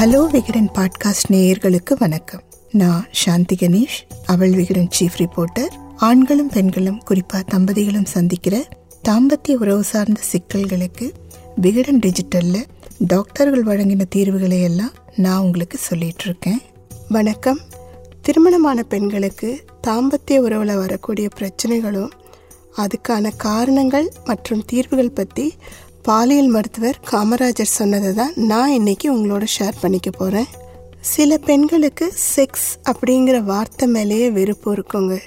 Hello Vikatan podcast நேயர்களுக்கு வணக்கம். நான் சாந்தி கணேஷ் அவள் விகடன் சீஃப் ரிப்போர்ட்டர் ஆண்களும் பெண்களும் குறிப்பாக தம்பதிகளும் சந்திக்கிற தாம்பத்திய உறவு சார்ந்த சிக்கல்களுக்கு விகடன் டிஜிட்டலில் டாக்டர்கள் வழங்கின தீர்வுகளை எல்லாம் நான் உங்களுக்கு சொல்லிட்டு இருக்கேன். வணக்கம். திருமணமான பெண்களுக்கு தாம்பத்திய உறவில் வரக்கூடிய பிரச்சனைகளும் அதுக்கான காரணங்கள் மற்றும் தீர்வுகள் பற்றி பாலியல் மருத்துவர் காமராஜர் சொன்னதை தான் நான் இன்னைக்கு உங்களோட ஷேர் பண்ணிக்க போகிறேன் சில பெண்களுக்கு செக்ஸ் அப்படிங்கிற வார்த்தை மேலேயே வெறுப்பு இருக்குங்க.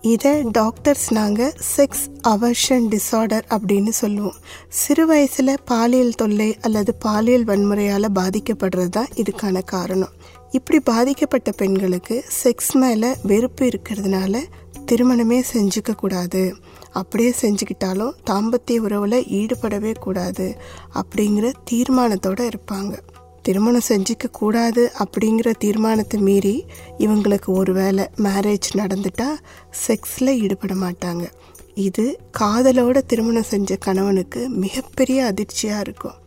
இதை டாக்டர்ஸ் நாங்கள் செக்ஸ் அவர்ஷன் டிஸார்டர் அப்படின்னு சொல்லுவோம். சிறு வயசில் பாலியல் தொல்லை அல்லது பாலியல் வன்முறையால் பாதிக்கப்படுறது தான் இதுக்கான காரணம். இப்படி பாதிக்கப்பட்ட பெண்களுக்கு செக்ஸ் மேலே வெறுப்பு இருக்கிறதுனால திருமணமே செஞ்சுக்க கூடாது. அப்படியே செஞ்சுக்கிட்டாலும் தாம்பத்திய உறவில் ஈடுபடவே கூடாது அப்படிங்கிற தீர்மானத்தோடு இருப்பாங்க. திருமணம் செஞ்சுக்க கூடாது அப்படிங்கிற தீர்மானத்தை மீறி இவங்களுக்கு ஒரு வேளை மேரேஜ் நடந்துட்டால் செக்ஸில் ஈடுபட மாட்டாங்க. இது காதலோட திருமணம் செஞ்ச கணவனுக்கு மிகப்பெரிய அதிர்ச்சியாக இருக்கும்.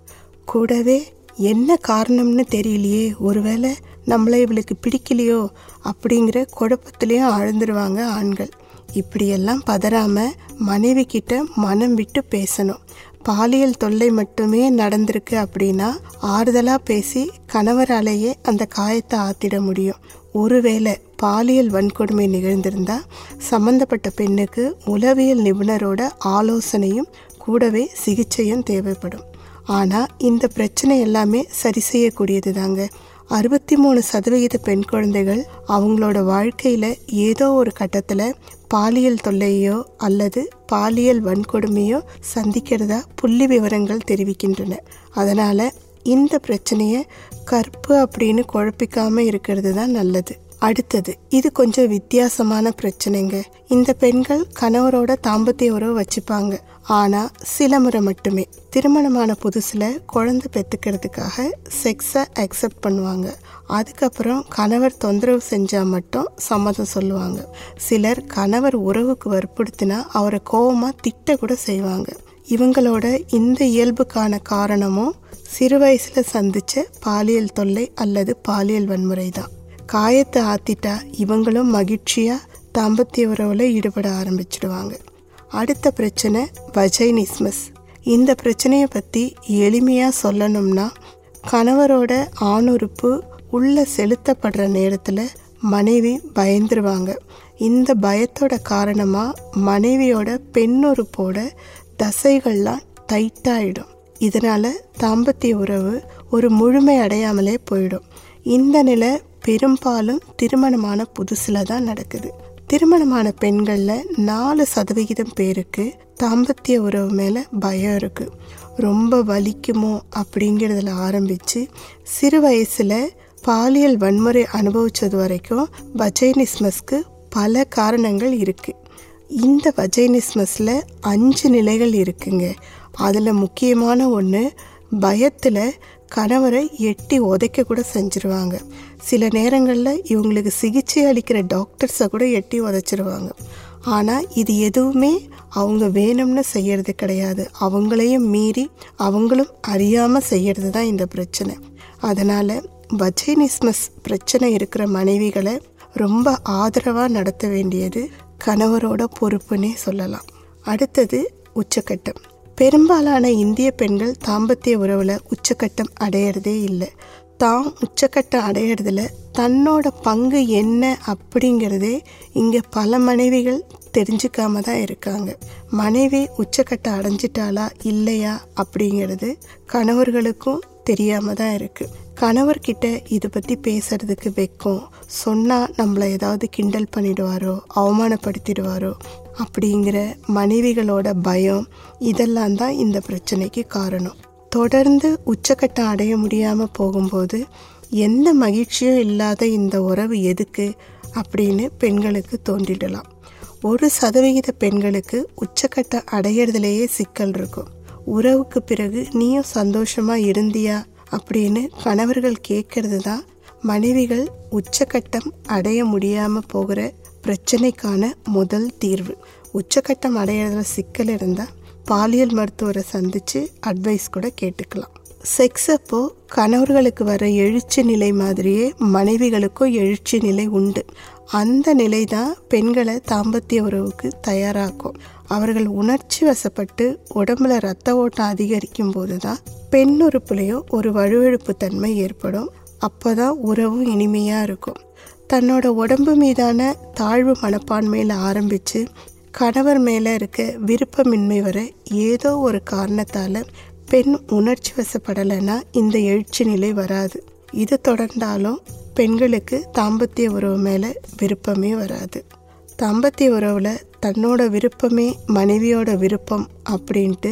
கூடவே என்ன காரணம்னு தெரியலையே ஒருவேளை நம்மளை இவளுக்கு பிடிக்கலையோ அப்படிங்கிற குழப்பத்திலையும் ஆழ்ந்துருவாங்க ஆண்கள். இப்படியெல்லாம் பதறாம மனைவி கிட்ட மனம் விட்டு பேசணும். பாலியல் தொல்லை மட்டுமே நடந்திருக்கு அப்படின்னா ஆறுதலா பேசி கணவராலேயே அந்த காயத்தை ஆத்திட முடியும். ஒருவேளை பாலியல் வன்கொடுமை நிகழ்ந்திருந்தா சம்பந்தப்பட்ட பெண்ணுக்கு உளவியல் நிபுணரோட ஆலோசனையும் கூடவே சிகிச்சையும் தேவைப்படும். ஆனால் இந்த பிரச்சனை எல்லாமே சரி செய்யக்கூடியது தாங்க அறுபத்தி மூணு சதவிகித பெண் குழந்தைகள் அவங்களோட வாழ்க்கையில் ஏதோ ஒரு கட்டத்தில் பாலியல் தொல்லையோ அல்லது பாலியல் வன்கொடுமையோ சந்திக்கிறதா புள்ளி விவரங்கள் தெரிவிக்கின்றன. அதனால் இந்த பிரச்சனையை கற்பு அப்படின்னு குழப்பிக்காமல் இருக்கிறது தான் நல்லது. அடுத்தது இது கொஞ்சம் வித்தியாசமான பிரச்சனைங்க. இந்த பெண்கள் கணவரோட தாம்பத்திய உறவு வச்சுப்பாங்க. ஆனா சில முறை மட்டுமே. திருமணமான புதுசுல குழந்தை பெத்துக்கிறதுக்காக செக்ஸை அக்செப்ட் பண்ணுவாங்க. அதுக்கப்புறம் கணவர் தொந்தரவு செஞ்சா மட்டும் சம்மதம் சொல்லுவாங்க. சிலர் கணவர் உறவுக்கு வற்புறுத்தினா அவரை கோவமா திட்ட கூட செய்வாங்க. இவங்களோட இந்த இயல்புக்கான காரணமும் சிறு வயசுல சந்திச்ச பாலியல் தொல்லை அல்லது பாலியல் வன்முறை தான் காயத்தை ஆத்திட்டா இவங்களும் மகிழ்ச்சியா தாம்பத்திய உறவுல ஈடுபட ஆரம்பிச்சிடுவாங்க. அடுத்த பிரச்சனை வஜைனிஸ்மஸ். இந்த பிரச்சனையை பற்றி எளிமையாக சொல்லணும்னா கணவரோட ஆணுறுப்பு உள்ள செலுத்தப்படுற நேரத்தில் மனைவி பயந்துருவாங்க. இந்த பயத்தோட காரணமாக மனைவியோட பெண்ணுறுப்போட தசைகள்லாம் டைட்டாயிடும். இதனால் தாம்பத்திய உறவு ஒரு முழுமை அடையாமலே போயிடும். இந்த நிலை பெரும்பாலும் திருமணமான புதுசில் தான் நடக்குது. திருமணமான பெண்களில் நாலு சதவிகிதம் பேருக்கு தாம்பத்திய உறவு மேலே பயம் இருக்குது ரொம்ப வலிக்குமோ அப்படிங்கிறதுல ஆரம்பித்து சிறு வயசில் பாலியல் வன்முறை அனுபவித்தது வரைக்கும் வஜைனிஸ்மஸ்க்கு பல காரணங்கள் இருக்குது இந்த வஜைனிஸ்மஸில் அஞ்சு நிலைகள் இருக்குங்க. அதில் முக்கியமான ஒன்று பயத்தில் கணவரை எட்டி உதைக்க கூட செஞ்சுருவாங்க. சில நேரங்களில் இவங்களுக்கு சிகிச்சை அளிக்கிற டாக்டர்ஸை கூட எட்டி உதைச்சிருவாங்க. ஆனால் இது எதுவுமே அவங்க வேணும்னு செய்யறது கிடையாது. அவங்களையும் மீறி அவங்களும் அறியாமல் செய்யறது தான் இந்த பிரச்சனை. அதனால் வஜைனிஸ்மஸ் பிரச்சனை இருக்கிற மனைவிகளை ரொம்ப ஆதரவாக நடத்த வேண்டியது கணவரோட பொறுப்புன்னே சொல்லலாம். அடுத்தது உச்சக்கட்டம். பெரும்பாலான இந்திய பெண்கள் தாம்பத்திய உறவில் உச்சக்கட்டம் அடையிறதே இல்லை. தான் உச்சக்கட்டம் அடையிறதுல தன்னோட பங்கு என்ன அப்படிங்கிறதே இங்கே பல மனைவிகள் தெரிஞ்சுக்காம தான் இருக்காங்க. மனைவி உச்சக்கட்டம் அடைஞ்சிட்டாளா இல்லையா அப்படிங்கிறது கணவர்களுக்கும் தெரியாம தான் இருக்கு. கணவர்கிட்ட இதை பற்றி பேசுறதுக்கு வைக்கும். சொன்னால் நம்மளை ஏதாவது கிண்டல் பண்ணிடுவாரோ அவமானப்படுத்திடுவாரோ அப்படிங்கிற மனைவிகளோட பயம் இதெல்லாம் தான் இந்த பிரச்சனைக்கு காரணம். தொடர்ந்து உச்சக்கட்டம் அடைய முடியாமல் போகும்போது எந்த மகிழ்ச்சியும் இல்லாத இந்த உறவு எதுக்கு அப்படின்னு பெண்களுக்கு தோன்றிடலாம். ஒரு சதவிகித பெண்களுக்கு உச்சக்கட்டம் அடையிறதுலேயே சிக்கல் இருக்கும். உறவுக்கு பிறகு நீயும் சந்தோஷமா இருந்தியா? அப்படின்னு கணவர்கள் கேட்கறது தான் மனைவிகள் உச்சக்கட்டம் அடைய முடியாமல் போகிற பிரச்சனைக்கான முதல் தீர்வு. உச்சக்கட்டம் அடையிறதுல சிக்கல் இருந்தால் பாலியல் மருத்துவரை சந்தித்து அட்வைஸ் கூட கேட்டுக்கலாம். செக்ஸ் அப்போ கணவர்களுக்கு வர எழுச்சி நிலை மாதிரியே மனைவிகளுக்கும் எழுச்சி நிலை உண்டு. அந்த நிலை தான் பெண்களை தாம்பத்திய உறவுக்கு தயாராக்கும். அவர்கள் உணர்ச்சி வசப்பட்டு உடம்புல ரத்த ஓட்டம் அதிகரிக்கும் போது தான் பெண் உறுப்புலையும் ஒரு வலுவெழுப்பு தன்மை ஏற்படும். அப்போதான் உறவும் இனிமையாக இருக்கும். தன்னோட உடம்பு மீதான தாழ்வு மனப்பான்மையில் ஆரம்பித்து கணவர் மேலே இருக்க விருப்பமின்மை வர ஏதோ ஒரு காரணத்தால் பெண் உணர்ச்சி வசப்படலைன்னா இந்த எழுச்சி நிலை வராது. இது தொடர்ந்தாலும் பெண்களுக்கு தாம்பத்திய உறவு மேலே விருப்பமே வராது. தாம்பத்திய உறவில் தன்னோட விருப்பமே மனைவியோட விருப்பம் அப்படின்ட்டு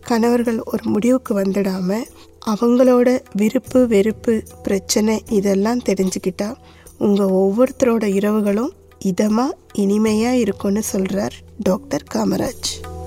கணவர்கள் ஒரு முடிவுக்கு வந்துடாமல் அவங்களோட விருப்பு வெறுப்பு பிரச்சனை இதெல்லாம் தெரிஞ்சுக்கிட்டா உங்கள் ஒவ்வொருத்தரோட இரவுகளும் இதமாக இனிமையாக இருக்கும்னு சொல்கிறார் டாக்டர் காமராஜ்.